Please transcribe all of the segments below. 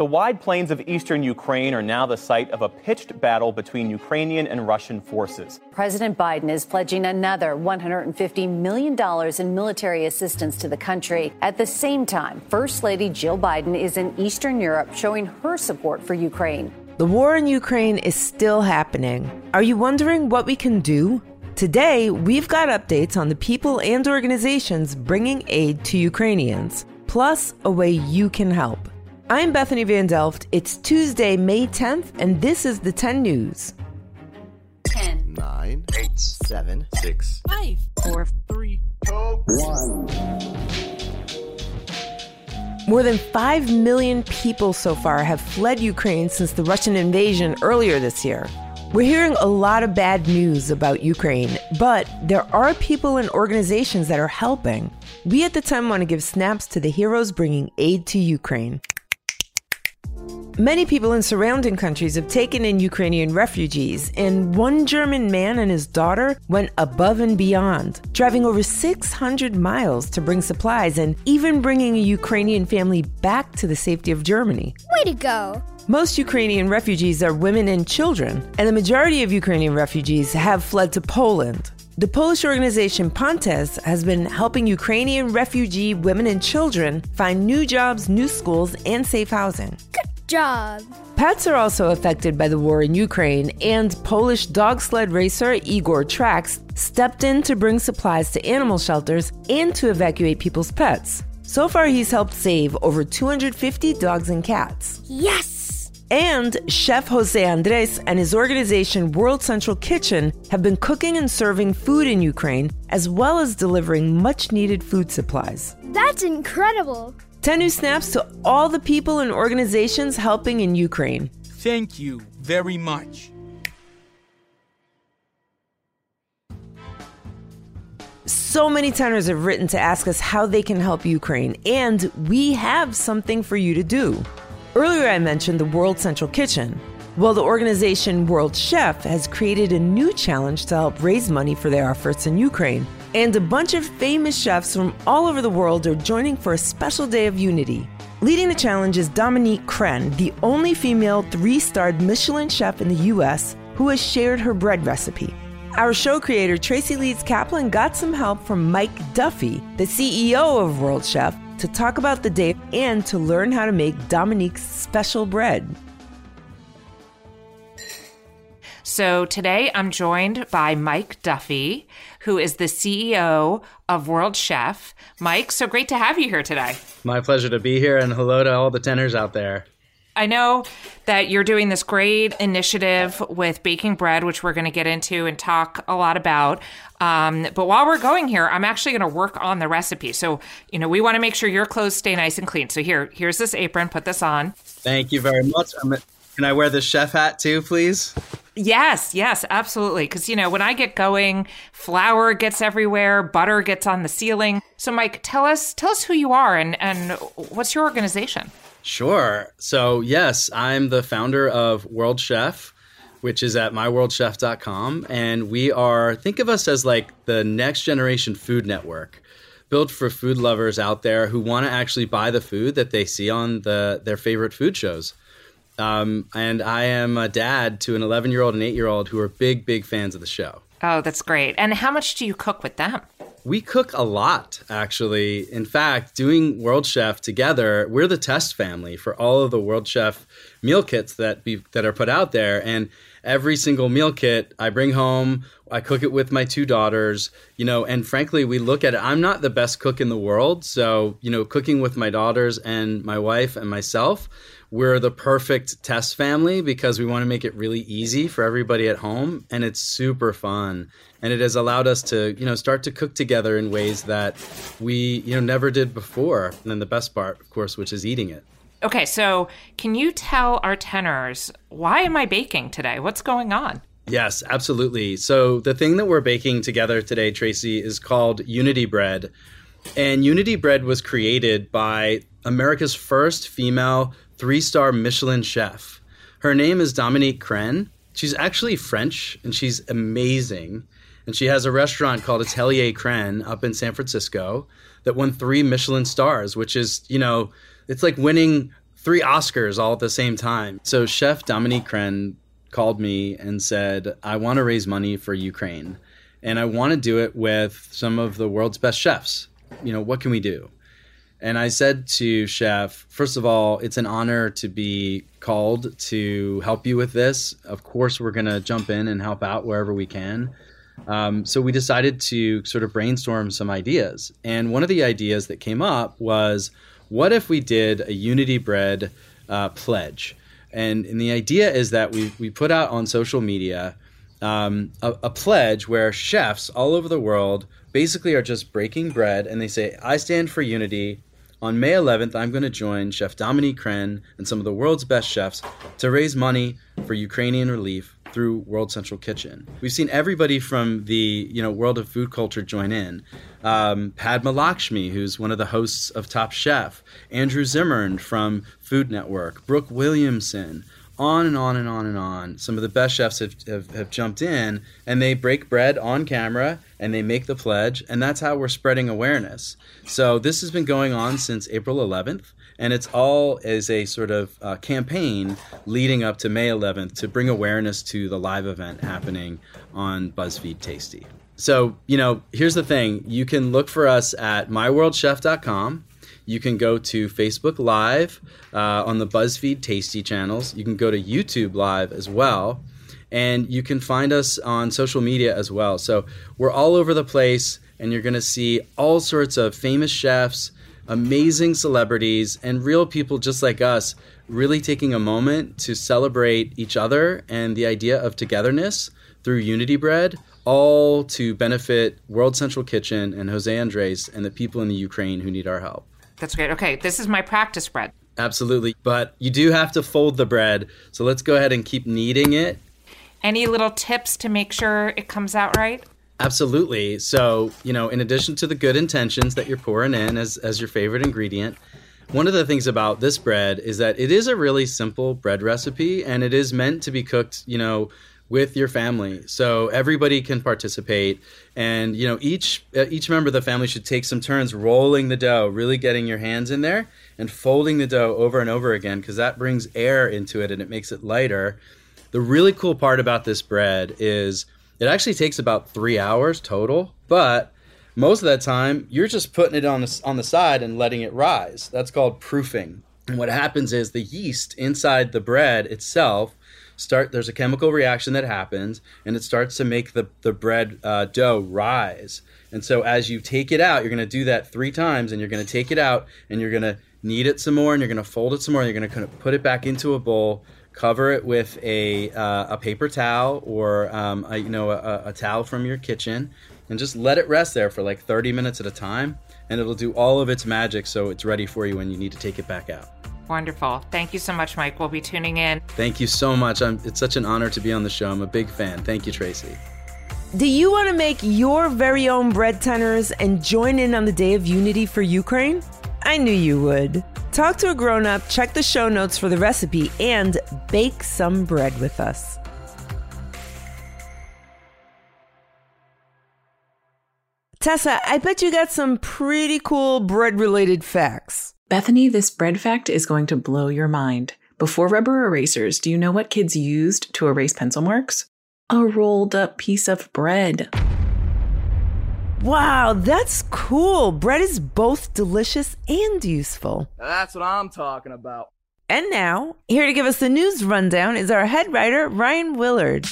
The wide plains of eastern Ukraine are now the site of a pitched battle between Ukrainian and Russian forces. President Biden is pledging another $150 million in military assistance to the country. At the same time, First Lady Jill Biden is in Eastern Europe showing her support for Ukraine. The war in Ukraine is still happening. Are you wondering what we can do? Today, we've got updates on the people and organizations bringing aid to Ukrainians, plus a way you can help. I'm Bethany Van Delft. It's Tuesday, May 10th, and this is the 10 News. 10, 9, 8, 7, 6, 5, 4, 3, 2, 1. More than 5 million people so far have fled Ukraine since the Russian invasion earlier this year. We're hearing a lot of bad news about Ukraine, but there are people and organizations that are helping. We at the time want to give snaps to the heroes bringing aid to Ukraine. Many people in surrounding countries have taken in Ukrainian refugees, and one German man and his daughter went above and beyond, driving over 600 miles to bring supplies and even bringing a Ukrainian family back to the safety of Germany. Way to go! Most Ukrainian refugees are women and children, and the majority of Ukrainian refugees have fled to Poland. The Polish organization Pontes has been helping Ukrainian refugee women and children find new jobs, new schools, and safe housing. Good job. Pets are also affected by the war in Ukraine, and Polish dog sled racer Igor Tracz stepped in to bring supplies to animal shelters and to evacuate people's pets. So far, he's helped save over 250 dogs and cats. Yes! And Chef Jose Andres and his organization World Central Kitchen have been cooking and serving food in Ukraine, as well as delivering much needed food supplies. That's incredible! 10 new snaps to all the people and organizations helping in Ukraine. Thank you very much. So many tenors have written to ask us how they can help Ukraine, and we have something for you to do. Earlier, I mentioned the World Central Kitchen. Well, the organization World Chef has created a new challenge to help raise money for their efforts in Ukraine. And a bunch of famous chefs from all over the world are joining for a special day of unity. Leading the challenge is Dominique Crenn, the only female three starred Michelin chef in the US who has shared her bread recipe. Our show creator, Tracy Leeds Kaplan, got some help from Mike Duffy, the CEO of World Chef, to talk about the day and to learn how to make Dominique's special bread. So today I'm joined by Mike Duffy, who is the CEO of World Chef. Mike, so great to have you here today. My pleasure to be here, and hello to all the tenors out there. I know that you're doing this great initiative with baking bread, which we're going to get into and talk a lot about. Um, but while we're going here, I'm actually going to work on the recipe. So, you know, we want to make sure your clothes stay nice and clean. So here, here's this apron. Put this on. Thank you very much. I'm, can I wear the chef hat too, please? Yes, yes, absolutely. Because, you know, when I get going, flour gets everywhere, butter gets on the ceiling. So, Mike, tell us, tell us who you are and, and what's your organization? Sure. So, yes, I'm the founder of World Chef, which is at myworldchef.com. And we are, think of us as like the next generation food network built for food lovers out there who want to actually buy the food that they see on the their favorite food shows. Um, and I am a dad to an 11 year old and 8 year old who are big, big fans of the show. Oh, that's great. And how much do you cook with them? We cook a lot, actually. In fact, doing World Chef together, we're the test family for all of the World Chef meal kits that be, that are put out there. And every single meal kit I bring home, I cook it with my two daughters, you know, and frankly, we look at it. I'm not the best cook in the world. So, you know, cooking with my daughters and my wife and myself, we're the perfect test family because we want to make it really easy for everybody at home and it's super fun. And it has allowed us to you know start to cook together in ways that we you know never did before. And then the best part of course which is eating it. Okay so can you tell our tenors why am i baking today? What's going on? Yes absolutely. So the thing that we're baking together today tracy is called unity bread. And unity bread was created by america's first female three star Michelin chef. Her name is Dominique Crenn. She's actually French and she's amazing. And she has a restaurant called Atelier Crenn up in San Francisco that won three Michelin stars, which is, you know, it's like winning three Oscars all at the same time. So Chef Dominique Crenn called me and said, I want to raise money for Ukraine. And I want to do it with some of the world's best chefs. You know, what can we do? And I said to Chef, first of all, it's an honor to be called to help you with this. Of course, we're going to jump in and help out wherever we can. Um, so we decided to sort of brainstorm some ideas. And one of the ideas that came up was what if we did a Unity Bread uh, pledge? And, and the idea is that we, we put out on social media um, a, a pledge where chefs all over the world basically are just breaking bread and they say, I stand for unity. On May 11th, I'm going to join Chef Dominique Crenn and some of the world's best chefs to raise money for Ukrainian relief through World Central Kitchen. We've seen everybody from the you know world of food culture join in. Um, Padma Lakshmi, who's one of the hosts of Top Chef, Andrew Zimmern from Food Network, Brooke Williamson, on and on and on and on. Some of the best chefs have, have, have, jumped in and they break bread on camera and they make the pledge, and that's how we're spreading awareness. So this has been going on since April 11th and it's all as a sort of uh, campaign leading up to May 11th to bring awareness to the live event happening on BuzzFeed Tasty. So, you know, here's the thing you can look for us at myworldchef.com. You can go to Facebook Live uh, on the BuzzFeed Tasty channels. You can go to YouTube Live as well. And you can find us on social media as well. So we're all over the place, and you're going to see all sorts of famous chefs, amazing celebrities and real people just like us really taking a moment to celebrate each other and the idea of togetherness through Unity Bread, all to benefit World Central Kitchen and Jose Andres and the people in the Ukraine who need our help. That's great. Okay, this is my practice bread. Absolutely. But you do have to fold the bread. So let's go ahead and keep kneading it. Any little tips to make sure it comes out right? Absolutely. So, you know, in addition to the good intentions that you're pouring in as, as your favorite ingredient, one of the things about this bread is that it is a really simple bread recipe and it is meant to be cooked, you know, with your family. So everybody can participate and, you know, each uh, each member of the family should take some turns rolling the dough, really getting your hands in there and folding the dough over and over again because that brings air into it and it makes it lighter. The really cool part about this bread is it actually takes about three hours total, but most of that time you're just putting it on the, on the side and letting it rise. That's called proofing. And what happens is the yeast inside the bread itself start there's a chemical reaction that happens and it starts to make the, the bread uh, dough rise. And so as you take it out you're going to do that three times and you're going to take it out and you're going to knead it some more and you're going to fold it some more and you're going to kind of put it back into a bowl cover it with a, uh, a paper towel or um, a, you know a, a towel from your kitchen and just let it rest there for like 30 minutes at a time and it'll do all of its magic so it's ready for you when you need to take it back out Wonderful. Thank you so much, Mike. We'll be tuning in. Thank you so much. I'm, it's such an honor to be on the show. I'm a big fan. Thank you, Tracy. Do you want to make your very own bread tenders and join in on the Day of Unity for Ukraine? I knew you would. Talk to a grown up, check the show notes for the recipe, and bake some bread with us. Tessa, I bet you got some pretty cool bread related facts. Bethany, this bread fact is going to blow your mind. Before rubber erasers, do you know what kids used to erase pencil marks? A rolled up piece of bread. Wow, that's cool. Bread is both delicious and useful. That's what I'm talking about. And now, here to give us the news rundown is our head writer, Ryan Willard.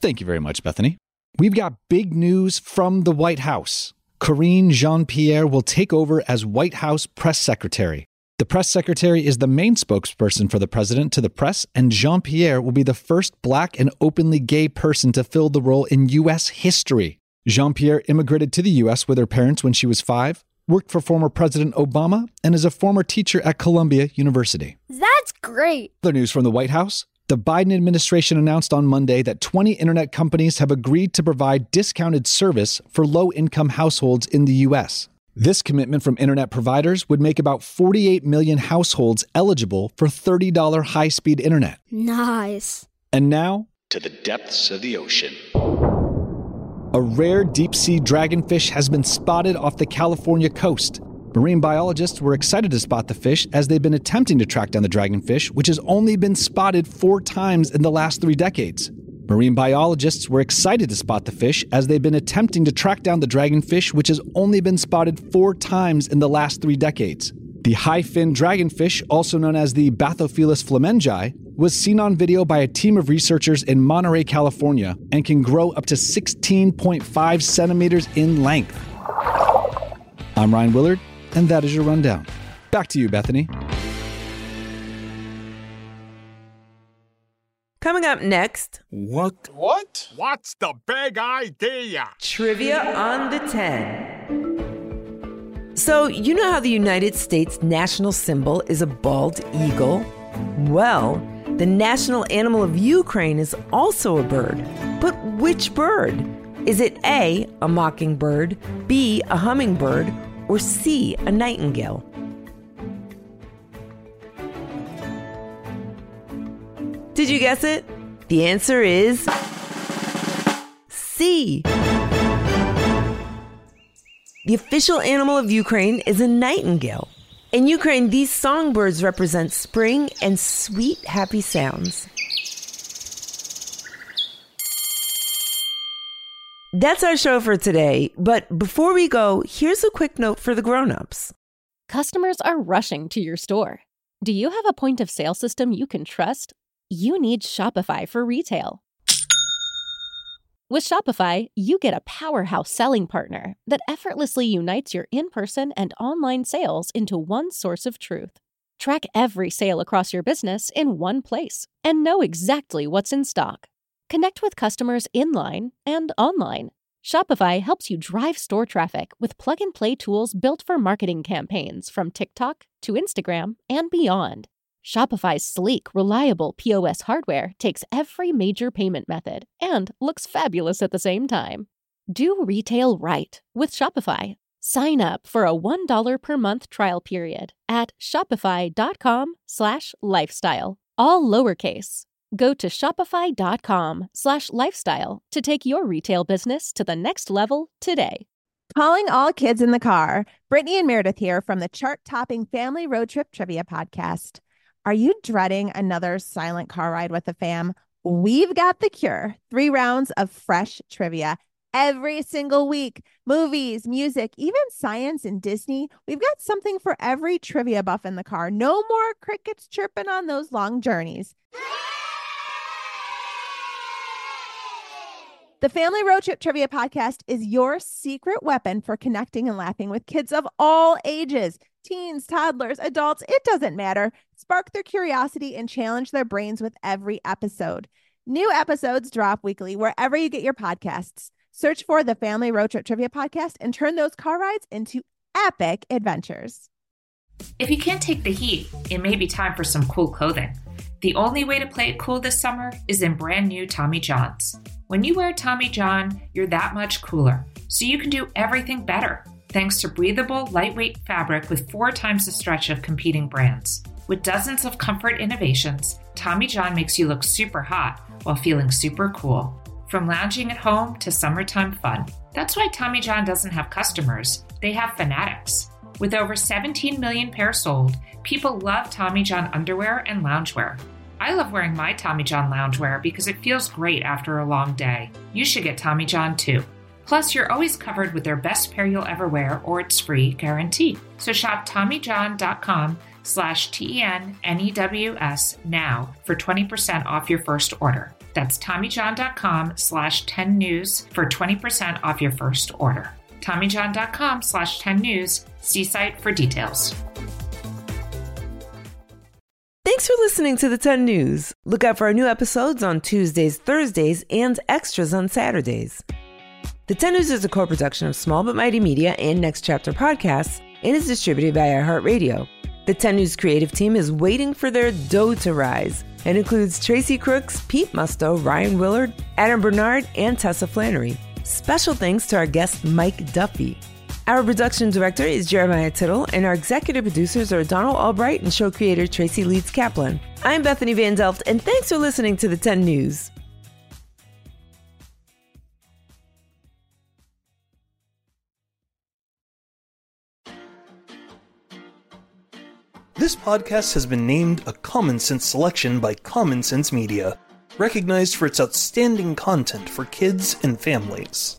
Thank you very much, Bethany. We've got big news from the White House. Karine Jean Pierre will take over as White House press secretary. The press secretary is the main spokesperson for the president to the press, and Jean Pierre will be the first black and openly gay person to fill the role in U.S. history. Jean Pierre immigrated to the U.S. with her parents when she was five, worked for former President Obama, and is a former teacher at Columbia University. That's great. Other news from the White House the Biden administration announced on Monday that 20 internet companies have agreed to provide discounted service for low income households in the U.S. This commitment from internet providers would make about 48 million households eligible for $30 high speed internet. Nice. And now, to the depths of the ocean. A rare deep sea dragonfish has been spotted off the California coast. Marine biologists were excited to spot the fish as they've been attempting to track down the dragonfish, which has only been spotted four times in the last three decades. Marine biologists were excited to spot the fish as they've been attempting to track down the dragonfish, which has only been spotted four times in the last three decades. The high fin dragonfish, also known as the Bathophilus flemingi, was seen on video by a team of researchers in Monterey, California, and can grow up to 16.5 centimeters in length. I'm Ryan Willard, and that is your rundown. Back to you, Bethany. Coming up next. What? What? What's the big idea? Trivia on the 10. So, you know how the United States national symbol is a bald eagle? Well, the national animal of Ukraine is also a bird. But which bird? Is it A, a mockingbird, B, a hummingbird, or C, a nightingale? Did you guess it? The answer is C. The official animal of Ukraine is a nightingale. In Ukraine, these songbirds represent spring and sweet, happy sounds. That's our show for today, but before we go, here's a quick note for the grown-ups. Customers are rushing to your store. Do you have a point of sale system you can trust? You need Shopify for retail. With Shopify, you get a powerhouse selling partner that effortlessly unites your in person and online sales into one source of truth. Track every sale across your business in one place and know exactly what's in stock. Connect with customers in line and online. Shopify helps you drive store traffic with plug and play tools built for marketing campaigns from TikTok to Instagram and beyond. Shopify's sleek, reliable POS hardware takes every major payment method and looks fabulous at the same time. Do retail right with Shopify. Sign up for a $1 per month trial period at shopify.com slash lifestyle, all lowercase. Go to shopify.com slash lifestyle to take your retail business to the next level today. Calling all kids in the car. Brittany and Meredith here from the chart-topping Family Road Trip Trivia Podcast. Are you dreading another silent car ride with the fam? We've got the cure. Three rounds of fresh trivia every single week. Movies, music, even science and Disney. We've got something for every trivia buff in the car. No more crickets chirping on those long journeys. The Family Road Trip Trivia Podcast is your secret weapon for connecting and laughing with kids of all ages teens, toddlers, adults, it doesn't matter. Spark their curiosity and challenge their brains with every episode. New episodes drop weekly wherever you get your podcasts. Search for the Family Road Trip Trivia Podcast and turn those car rides into epic adventures. If you can't take the heat, it may be time for some cool clothing. The only way to play it cool this summer is in brand new Tommy Johns. When you wear Tommy John, you're that much cooler, so you can do everything better thanks to breathable, lightweight fabric with four times the stretch of competing brands. With dozens of comfort innovations, Tommy John makes you look super hot while feeling super cool. From lounging at home to summertime fun. That's why Tommy John doesn't have customers, they have fanatics. With over 17 million pairs sold, people love Tommy John underwear and loungewear. I love wearing my Tommy John loungewear because it feels great after a long day. You should get Tommy John too. Plus, you're always covered with their best pair you'll ever wear or it's free guarantee. So shop TommyJohn.com slash T-E-N-N-E-W-S now for 20% off your first order. That's TommyJohn.com slash 10news for 20% off your first order. TommyJohn.com slash 10news. See site for details. Thanks for listening to the 10 News. Look out for our new episodes on Tuesdays, Thursdays, and extras on Saturdays. The 10 News is a co production of Small But Mighty Media and Next Chapter Podcasts and is distributed by iHeartRadio. The 10 News creative team is waiting for their dough to rise and includes Tracy Crooks, Pete Musto, Ryan Willard, Adam Bernard, and Tessa Flannery. Special thanks to our guest, Mike Duffy. Our production director is Jeremiah Tittle, and our executive producers are Donald Albright and show creator Tracy Leeds Kaplan. I'm Bethany Van Delft, and thanks for listening to the 10 News. This podcast has been named a Common Sense selection by Common Sense Media, recognized for its outstanding content for kids and families.